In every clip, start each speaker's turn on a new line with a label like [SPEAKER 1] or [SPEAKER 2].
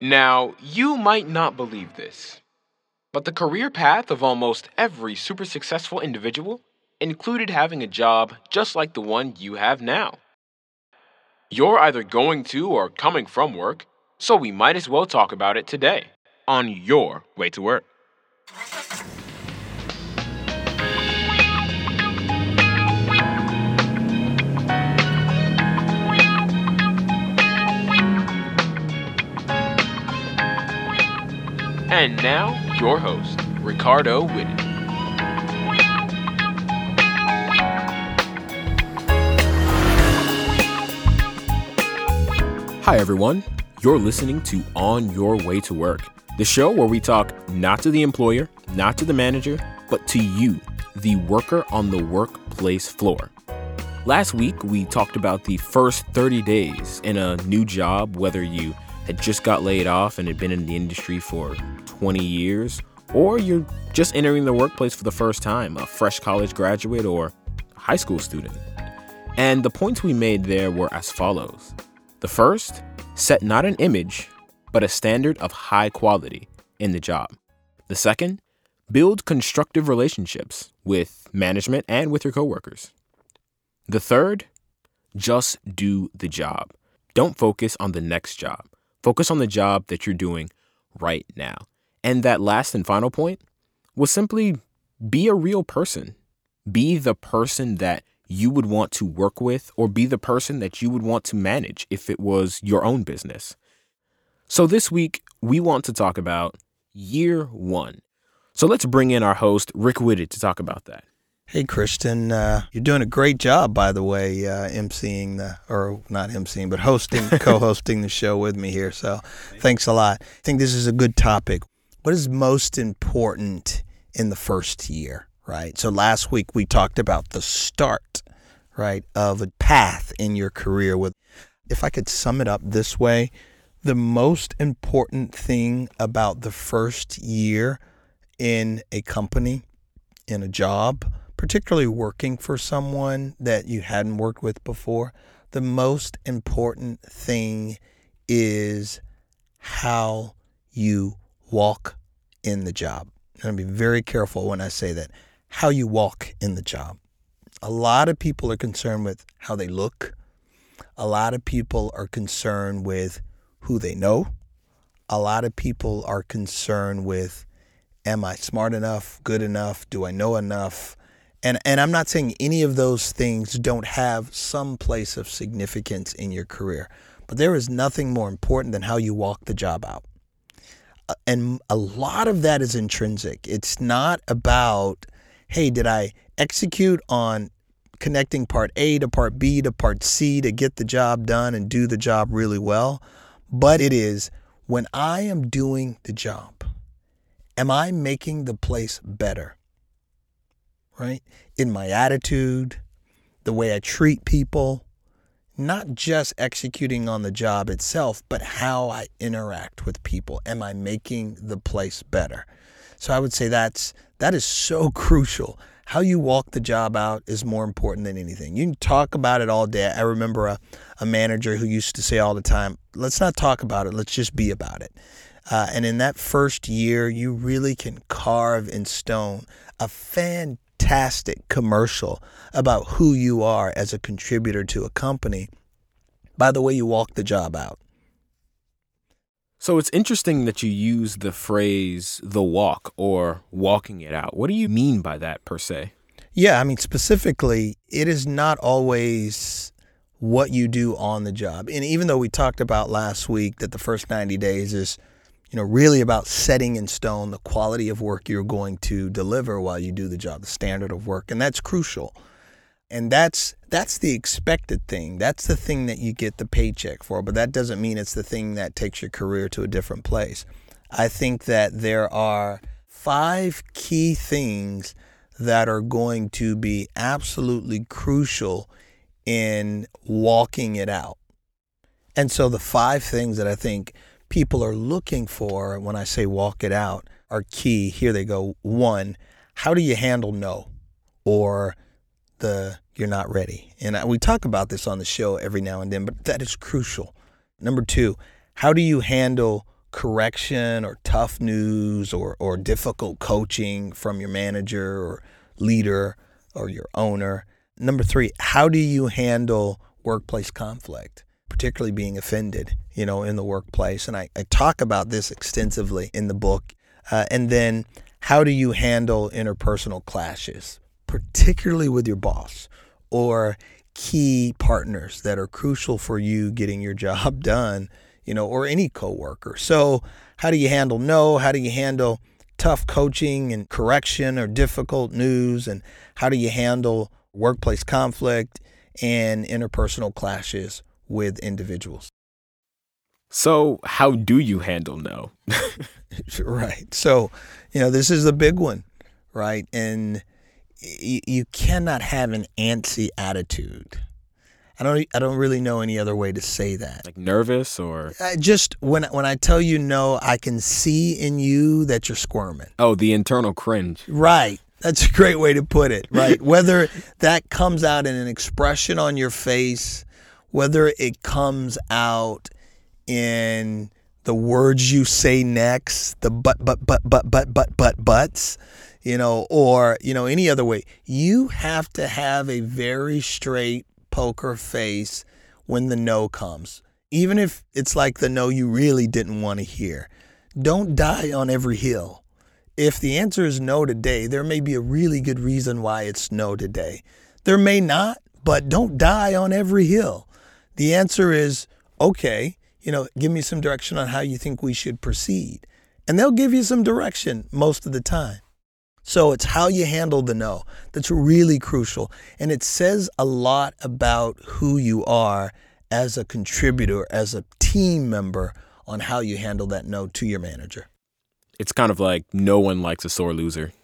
[SPEAKER 1] Now, you might not believe this, but the career path of almost every super successful individual included having a job just like the one you have now. You're either going to or coming from work, so we might as well talk about it today on your way to work. And now, your host, Ricardo Whitted.
[SPEAKER 2] Hi, everyone. You're listening to On Your Way to Work, the show where we talk not to the employer, not to the manager, but to you, the worker on the workplace floor. Last week, we talked about the first 30 days in a new job, whether you had just got laid off and had been in the industry for 20 years, or you're just entering the workplace for the first time, a fresh college graduate or high school student. And the points we made there were as follows. The first, set not an image, but a standard of high quality in the job. The second, build constructive relationships with management and with your coworkers. The third, just do the job. Don't focus on the next job. Focus on the job that you're doing right now. And that last and final point was simply be a real person. Be the person that you would want to work with or be the person that you would want to manage if it was your own business. So, this week, we want to talk about year one. So, let's bring in our host, Rick Whitted, to talk about that.
[SPEAKER 3] Hey, Christian, uh, you're doing a great job, by the way, uh, emceeing the, or not emceeing, but hosting, co hosting the show with me here. So, thanks a lot. I think this is a good topic. What is most important in the first year? right? So last week we talked about the start, right, of a path in your career with if I could sum it up this way, the most important thing about the first year in a company, in a job, particularly working for someone that you hadn't worked with before, the most important thing is how you walk in the job. I'm going to be very careful when I say that how you walk in the job. A lot of people are concerned with how they look. A lot of people are concerned with who they know. A lot of people are concerned with am I smart enough, good enough, do I know enough? And and I'm not saying any of those things don't have some place of significance in your career, but there is nothing more important than how you walk the job out. Uh, and a lot of that is intrinsic. It's not about hey, did I execute on connecting part A to part B to part C to get the job done and do the job really well? But it is when I am doing the job, am I making the place better? Right? In my attitude, the way I treat people, not just executing on the job itself, but how I interact with people. Am I making the place better? So I would say that's that is so crucial. How you walk the job out is more important than anything. You can talk about it all day. I remember a, a manager who used to say all the time, let's not talk about it, let's just be about it. Uh, and in that first year, you really can carve in stone a fantastic commercial about who you are as a contributor to a company by the way you walk the job out.
[SPEAKER 2] So it's interesting that you use the phrase the walk or walking it out. What do you mean by that per se?
[SPEAKER 3] Yeah, I mean, specifically, it is not always what you do on the job. And even though we talked about last week that the first 90 days is, you know, really about setting in stone the quality of work you're going to deliver while you do the job, the standard of work, and that's crucial. And that's that's the expected thing. That's the thing that you get the paycheck for, but that doesn't mean it's the thing that takes your career to a different place. I think that there are five key things that are going to be absolutely crucial in walking it out. And so the five things that I think people are looking for when I say walk it out are key. Here they go. One, how do you handle no? Or the you're not ready. And we talk about this on the show every now and then, but that is crucial. Number two, how do you handle correction or tough news or, or difficult coaching from your manager or leader or your owner? Number three, how do you handle workplace conflict, particularly being offended, you know, in the workplace? And I, I talk about this extensively in the book. Uh, and then how do you handle interpersonal clashes, particularly with your boss or key partners that are crucial for you getting your job done, you know, or any coworker. So, how do you handle no? How do you handle tough coaching and correction or difficult news and how do you handle workplace conflict and interpersonal clashes with individuals?
[SPEAKER 2] So, how do you handle no?
[SPEAKER 3] right. So, you know, this is a big one, right? And y- you cannot have an antsy attitude. I don't. I don't really know any other way to say that.
[SPEAKER 2] Like nervous or
[SPEAKER 3] uh, just when when I tell you no, I can see in you that you're squirming.
[SPEAKER 2] Oh, the internal cringe.
[SPEAKER 3] Right. That's a great way to put it. Right. whether that comes out in an expression on your face, whether it comes out in the words you say next, the but, but, but, but, but, but, but, buts, you know, or, you know, any other way. You have to have a very straight poker face when the no comes, even if it's like the no you really didn't want to hear. Don't die on every hill. If the answer is no today, there may be a really good reason why it's no today. There may not, but don't die on every hill. The answer is okay, you know, give me some direction on how you think we should proceed. And they'll give you some direction most of the time. So it's how you handle the no that's really crucial. And it says a lot about who you are as a contributor, as a team member, on how you handle that no to your manager.
[SPEAKER 2] It's kind of like no one likes a sore loser.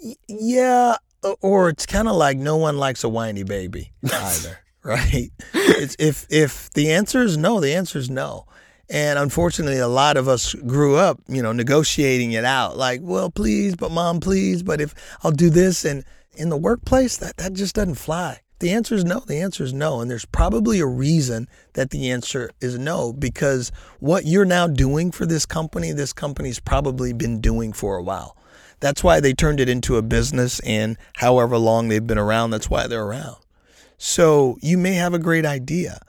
[SPEAKER 3] Y- yeah, or it's kind of like no one likes a whiny baby either, right? It's if if the answer is no, the answer is no. And unfortunately, a lot of us grew up, you know, negotiating it out. Like, well, please, but mom, please, but if I'll do this. And in the workplace, that, that just doesn't fly. The answer is no. The answer is no. And there's probably a reason that the answer is no, because what you're now doing for this company, this company's probably been doing for a while. That's why they turned it into a business. And however long they've been around, that's why they're around. So you may have a great idea,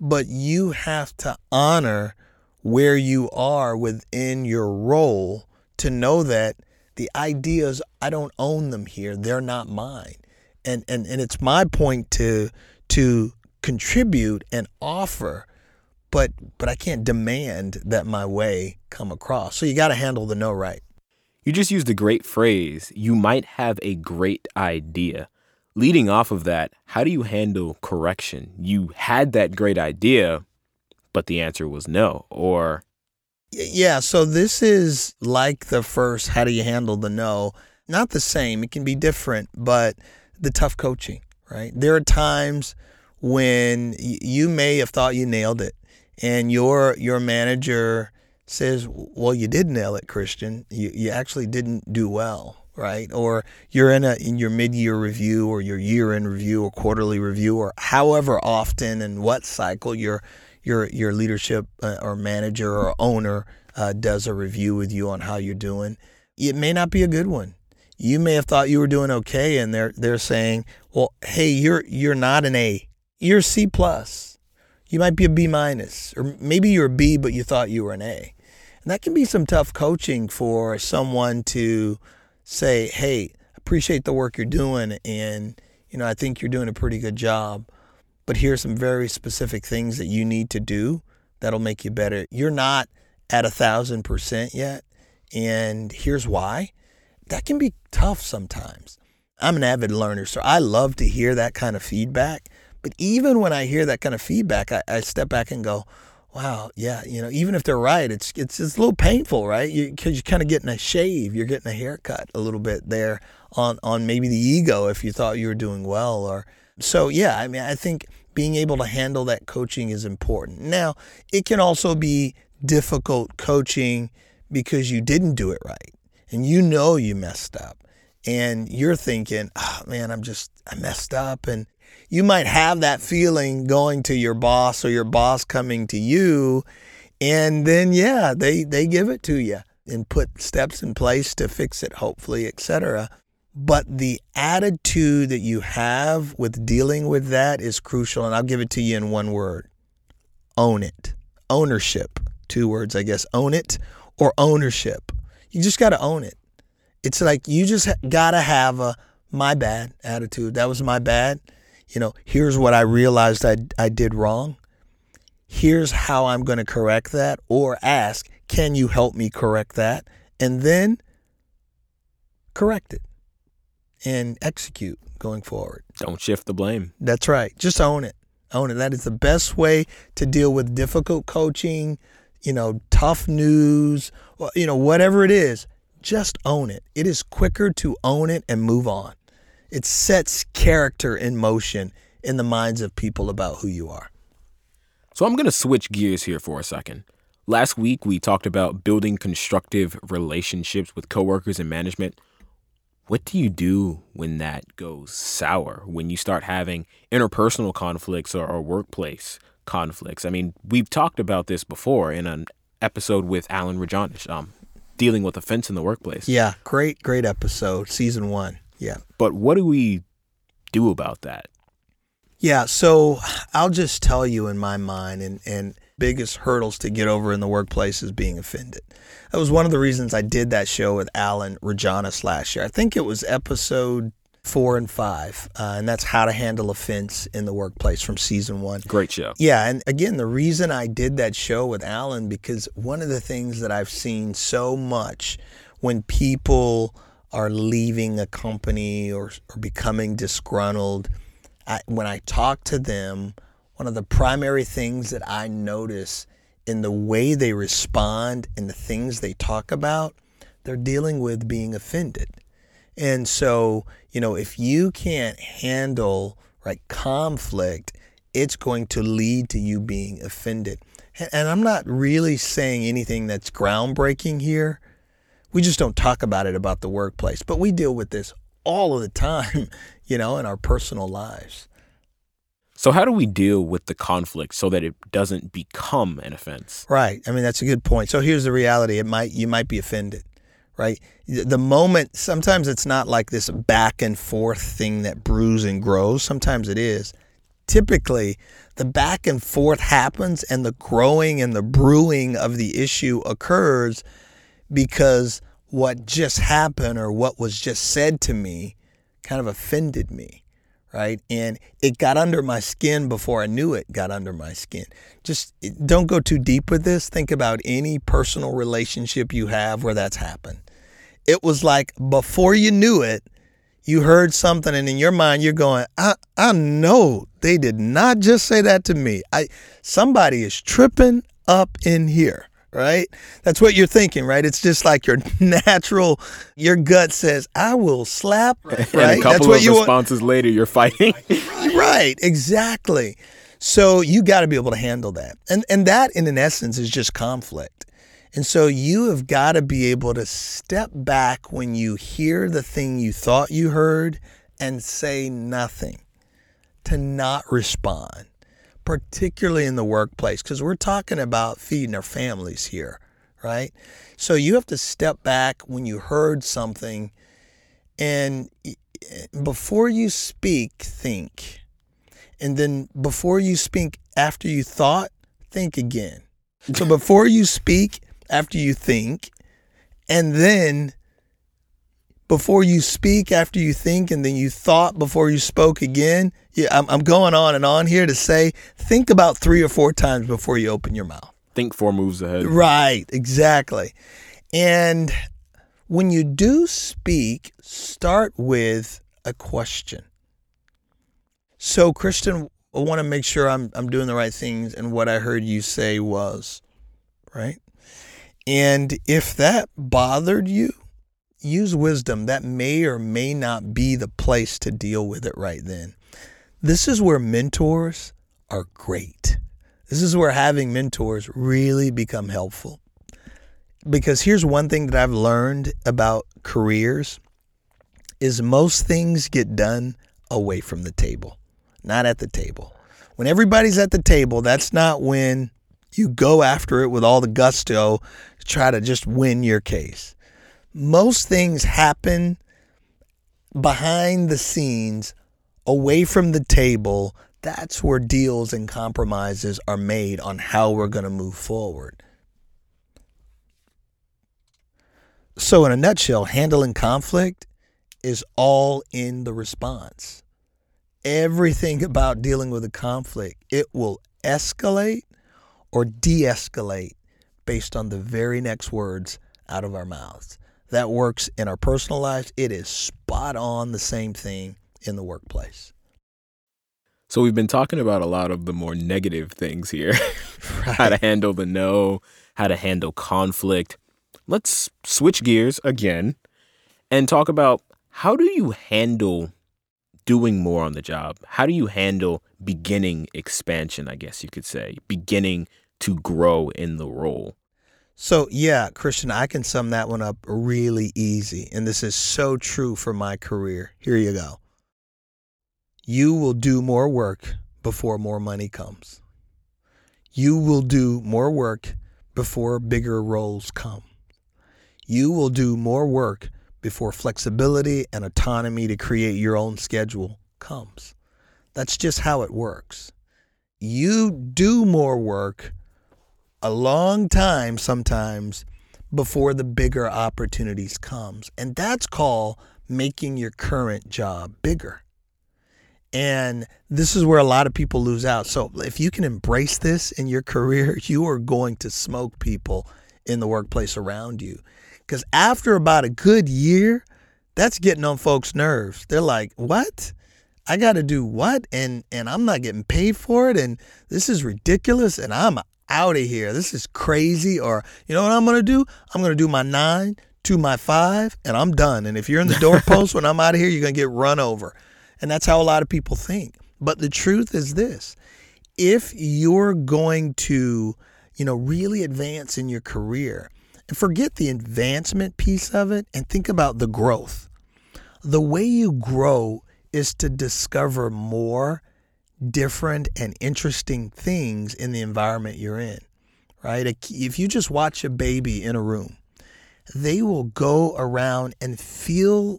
[SPEAKER 3] but you have to honor where you are within your role to know that the ideas I don't own them here. They're not mine. And and and it's my point to to contribute and offer but but I can't demand that my way come across. So you got to handle the no right.
[SPEAKER 2] You just used a great phrase you might have a great idea leading off of that how do you handle correction? You had that great idea but the answer was no or?
[SPEAKER 3] Yeah so this is like the first how do you handle the no? Not the same it can be different but the tough coaching right? There are times when you may have thought you nailed it and your your manager says well you did nail it christian. You, you actually didn't do well right or you're in a in your mid-year review or your year-end review or quarterly review or however often and what cycle you're your your leadership uh, or manager or owner uh, does a review with you on how you're doing, it may not be a good one. You may have thought you were doing okay, and they're they're saying, "Well, hey, you're you're not an A. You're C plus. You might be a B minus, or maybe you're a B, but you thought you were an A." And that can be some tough coaching for someone to say, "Hey, appreciate the work you're doing, and you know I think you're doing a pretty good job." but here's some very specific things that you need to do that'll make you better. You're not at a thousand percent yet, and here's why. That can be tough sometimes. I'm an avid learner, so I love to hear that kind of feedback. But even when I hear that kind of feedback, I, I step back and go, wow, yeah, you know, even if they're right, it's it's, it's a little painful, right? Because you, are kind of getting a shave, you're getting a haircut a little bit there on on maybe the ego if you thought you were doing well, or so yeah, I mean, I think being able to handle that coaching is important. Now, it can also be difficult coaching because you didn't do it right and you know you messed up and you're thinking, oh man, I'm just, I messed up. And you might have that feeling going to your boss or your boss coming to you And then yeah, they they give it to you and put steps in place to fix it, hopefully, etc. But the attitude that you have with dealing with that is crucial. And I'll give it to you in one word own it. Ownership. Two words, I guess. Own it or ownership. You just got to own it. It's like you just got to have a my bad attitude. That was my bad. You know, here's what I realized I, I did wrong. Here's how I'm going to correct that. Or ask, can you help me correct that? And then correct it and execute going forward.
[SPEAKER 2] Don't shift the blame.
[SPEAKER 3] That's right. Just own it. Own it. That is the best way to deal with difficult coaching, you know, tough news, you know, whatever it is. Just own it. It is quicker to own it and move on. It sets character in motion in the minds of people about who you are.
[SPEAKER 2] So I'm going to switch gears here for a second. Last week, we talked about building constructive relationships with coworkers and management what do you do when that goes sour? When you start having interpersonal conflicts or, or workplace conflicts? I mean, we've talked about this before in an episode with Alan Rajanish, um, dealing with offense in the workplace.
[SPEAKER 3] Yeah, great, great episode, season one. Yeah.
[SPEAKER 2] But what do we do about that?
[SPEAKER 3] Yeah, so I'll just tell you in my mind, and, and biggest hurdles to get over in the workplace is being offended. That was one of the reasons I did that show with Alan Rajanis last year. I think it was episode four and five, uh, and that's how to handle offense in the workplace from season one.
[SPEAKER 2] Great show.
[SPEAKER 3] Yeah, and again, the reason I did that show with Alan because one of the things that I've seen so much when people are leaving a company or, or becoming disgruntled, I, when I talk to them one of the primary things that I notice in the way they respond and the things they talk about, they're dealing with being offended. And so, you know, if you can't handle right conflict, it's going to lead to you being offended. And I'm not really saying anything that's groundbreaking here. We just don't talk about it about the workplace, but we deal with this all of the time, you know, in our personal lives.
[SPEAKER 2] So how do we deal with the conflict so that it doesn't become an offense?
[SPEAKER 3] Right. I mean that's a good point. So here's the reality. It might you might be offended. Right? The moment sometimes it's not like this back and forth thing that brews and grows. Sometimes it is. Typically, the back and forth happens and the growing and the brewing of the issue occurs because what just happened or what was just said to me kind of offended me right? And it got under my skin before I knew it got under my skin. Just don't go too deep with this. Think about any personal relationship you have where that's happened. It was like before you knew it, you heard something and in your mind you're going, I, I know they did not just say that to me. I somebody is tripping up in here right? That's what you're thinking, right? It's just like your natural, your gut says, "I will slap." Right?
[SPEAKER 2] And a couple That's what of you responses want. later, you're fighting.
[SPEAKER 3] right, exactly. So you got to be able to handle that, and and that, in an essence, is just conflict. And so you have got to be able to step back when you hear the thing you thought you heard and say nothing, to not respond particularly in the workplace, because we're talking about feeding our families here, right? So you have to step back when you heard something and eh, before you speak, think. And then before you speak, after you thought, think again. So before you speak, after you think, and then before you speak, after you think, and then you thought before you spoke again. Yeah, I'm, I'm going on and on here to say think about three or four times before you open your mouth.
[SPEAKER 2] Think four moves ahead.
[SPEAKER 3] Right, exactly. And when you do speak, start with a question. So, Christian, I want to make sure I'm, I'm doing the right things. And what I heard you say was, right? And if that bothered you, use wisdom. That may or may not be the place to deal with it right then. This is where mentors are great. This is where having mentors really become helpful. Because here's one thing that I've learned about careers is most things get done away from the table, not at the table. When everybody's at the table, that's not when You go after it with all the gusto to try to just win your case. Most things happen behind the scenes, away from the table. That's where deals and compromises are made on how we're going to move forward. So, in a nutshell, handling conflict is all in the response. Everything about dealing with a conflict, it will escalate or de escalate based on the very next words out of our mouths. That works in our personal lives. It is spot on the same thing in the workplace.
[SPEAKER 2] So we've been talking about a lot of the more negative things here. right. how to handle the no, how to handle conflict. Let's switch gears again and talk about how do you handle doing more on the job? How do you handle beginning expansion, I guess you could say, beginning to grow in the role?
[SPEAKER 3] So, yeah, Christian, I can sum that one up really easy. And this is so true for my career. Here you go. You will do more work before more money comes. You will do more work before bigger roles come. You will do more work before flexibility and autonomy to create your own schedule comes. That's just how it works. You do more work a long time sometimes before the bigger opportunities comes. And that's called making your current job bigger. And this is where a lot of people lose out. So if you can embrace this in your career, you are going to smoke people in the workplace around you. Because after about a good year, that's getting on folks' nerves. They're like, "What? I got to do what? And and I'm not getting paid for it. And this is ridiculous. And I'm out of here. This is crazy. Or, you know what I'm going to do? I'm going to do my nine to my five and I'm done. And if you're in the doorpost when I'm out of here, you're going to get run over. And that's how a lot of people think. But the truth is this if you're going to, you know, really advance in your career, and forget the advancement piece of it and think about the growth. The way you grow is to discover more different and interesting things in the environment you're in, right? If you just watch a baby in a room, they will go around and feel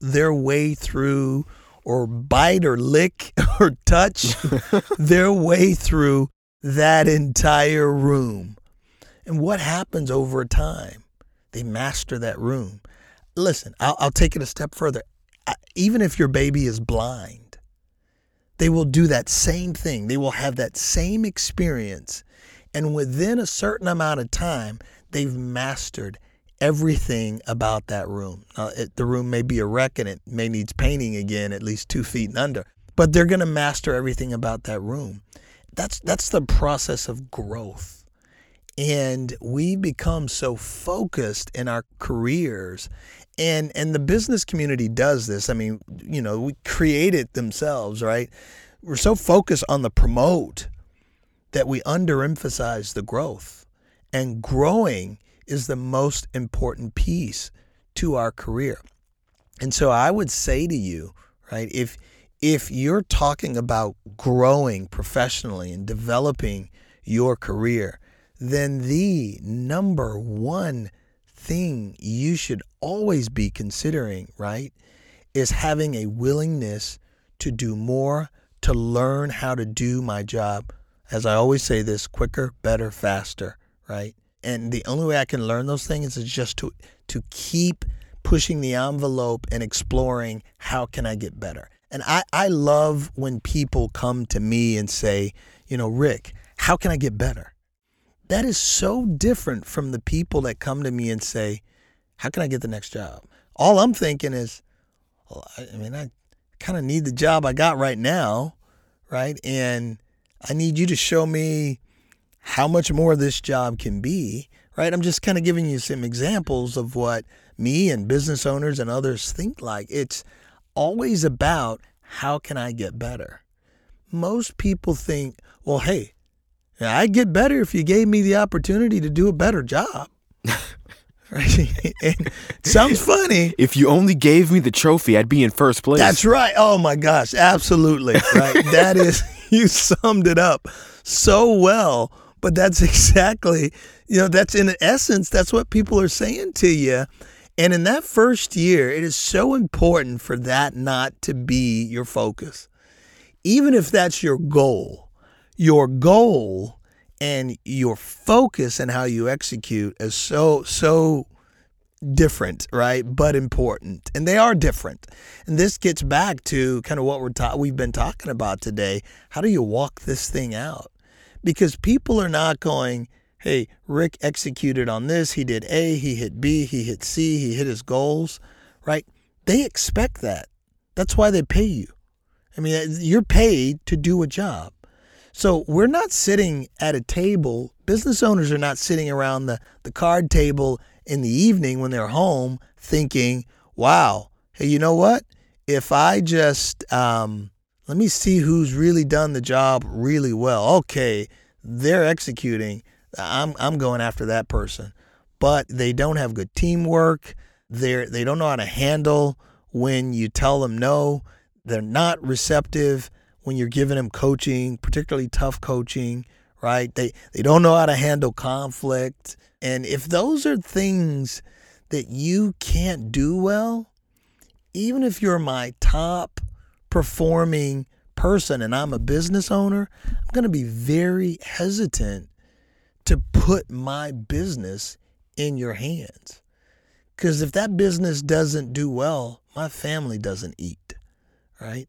[SPEAKER 3] their way through or bite or lick or touch their way through that entire room. And what happens over time? They master that room. Listen, I'll, I'll take it a step further. Even if your baby is blind, they will do that same thing. They will have that same experience. And within a certain amount of time, they've mastered everything about that room. Now, it, the room may be a wreck and it may needs painting again, at least two feet and under, but they're going to master everything about that room. That's that's the process of growth. And we become so focused in our careers and and the business community does this. I mean, you know, we create it themselves, right? We're so focused on the promote that we underemphasize the growth. And growing is the most important piece to our career. And so I would say to you, right, if if you're talking about growing professionally and developing your career, then the number one thing you should always be considering, right, is having a willingness to do more, to learn how to do my job. As I always say this quicker, better, faster, right? And the only way I can learn those things is just to to keep pushing the envelope and exploring how can I get better. And I, I love when people come to me and say, you know, Rick, how can I get better? That is so different from the people that come to me and say, How can I get the next job? All I'm thinking is, well, I mean, I kind of need the job I got right now, right? And I need you to show me how much more this job can be, right? I'm just kind of giving you some examples of what me and business owners and others think like. It's always about how can I get better? Most people think, well, hey, I'd get better if you gave me the opportunity to do a better job. sounds funny.
[SPEAKER 2] If you only gave me the trophy, I'd be in first place.
[SPEAKER 3] That's right. Oh my gosh, absolutely. Right. that is you summed it up so well. but that's exactly, you know, that's in essence, that's what people are saying to you. And in that first year, it is so important for that not to be your focus. Even if that's your goal, your goal and your focus and how you execute is so, so different, right? But important. And they are different. And this gets back to kind of what we're ta- we've been talking about today. How do you walk this thing out? Because people are not going, hey, Rick executed on this. He did A, he hit B, he hit C, he hit his goals, right? They expect that. That's why they pay you. I mean, you're paid to do a job. So we're not sitting at a table. Business owners are not sitting around the, the card table in the evening when they're home thinking, wow, hey, you know what? If I just, um, let me see who's really done the job really well. Okay, they're executing. I'm, I'm going after that person. But they don't have good teamwork. They're, they don't know how to handle when you tell them no. They're not receptive when you're giving them coaching, particularly tough coaching, right? They, they don't know how to handle conflict. And if those are things that you can't do well, even if you're my top performing person and I'm a business owner, I'm going to be very hesitant to put my business in your hands. Because if that business doesn't do well, my family doesn't eat, right?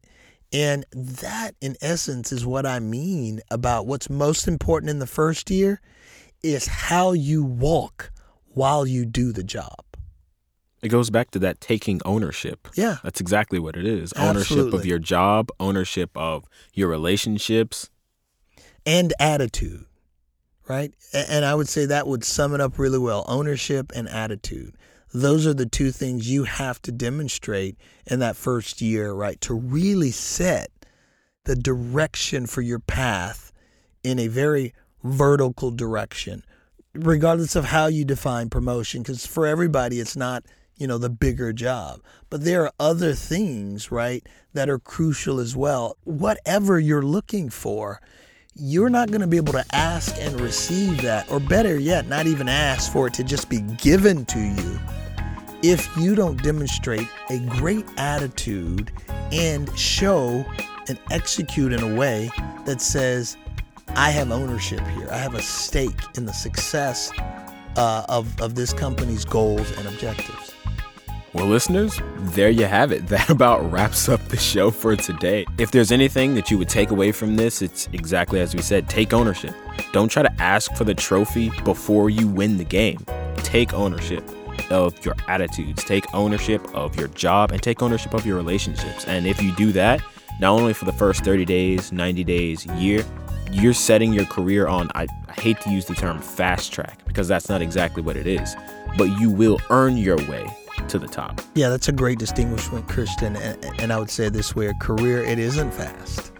[SPEAKER 3] And that, in essence, is what I mean about what's most important in the first year is how you walk while you do the job.
[SPEAKER 2] It goes back to that taking ownership.
[SPEAKER 3] Yeah.
[SPEAKER 2] That's exactly what it is. Ownership of your job, ownership of your relationships,
[SPEAKER 3] and attitude, right? And I would say that would sum it up really well ownership and attitude. Those are the two things you have to demonstrate in that first year, right? To really set the direction for your path in a very vertical direction, regardless of how you define promotion. Because for everybody, it's not, you know, the bigger job. But there are other things, right, that are crucial as well. Whatever you're looking for, you're not going to be able to ask and receive that, or better yet, not even ask for it to just be given to you if you don't demonstrate a great attitude and show and execute in a way that says, I have ownership here. I have a stake in the success uh, of, of this company's goals and objectives.
[SPEAKER 2] Well, listeners, there you have it. That about wraps up the show for today. If there's anything that you would take away from this, it's exactly as we said take ownership. Don't try to ask for the trophy before you win the game. Take ownership of your attitudes, take ownership of your job, and take ownership of your relationships. And if you do that, not only for the first 30 days, 90 days, year, you're setting your career on, I, I hate to use the term fast track because that's not exactly what it is, but you will earn your way to the top.
[SPEAKER 3] Yeah, that's a great distinguishment, Christian. And, and I would say this way a career, it isn't fast.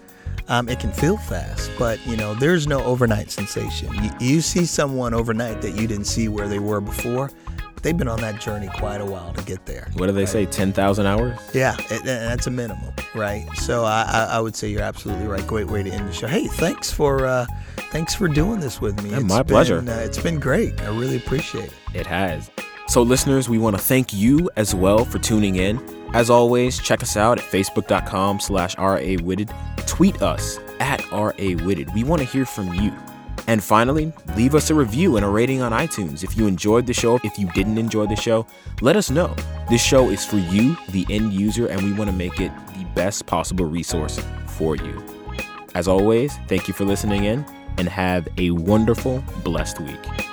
[SPEAKER 3] Um, it can feel fast, but you know, there's no overnight sensation. You, you see someone overnight that you didn't see where they were before, they've been on that journey quite a while to get there.
[SPEAKER 2] What do they
[SPEAKER 3] right?
[SPEAKER 2] say? 10,000 hours?
[SPEAKER 3] Yeah, it, and that's a minimum, right? So I, I, I would say you're absolutely right. Great way to end the show. Hey, thanks for uh, thanks for doing this with me.
[SPEAKER 2] Yeah,
[SPEAKER 3] It's
[SPEAKER 2] my
[SPEAKER 3] been,
[SPEAKER 2] pleasure.
[SPEAKER 3] Uh, it's been great. I really appreciate it.
[SPEAKER 2] It has. So, listeners, we want to thank you as well for tuning in. As always, check us out at facebook.com slash rawitted. Tweet us at rawitted. We want to hear from you. And finally, leave us a review and a rating on iTunes. If you enjoyed the show, if you didn't enjoy the show, let us know. This show is for you, the end user, and we want to make it the best possible resource for you. As always, thank you for listening in and have a wonderful, blessed week.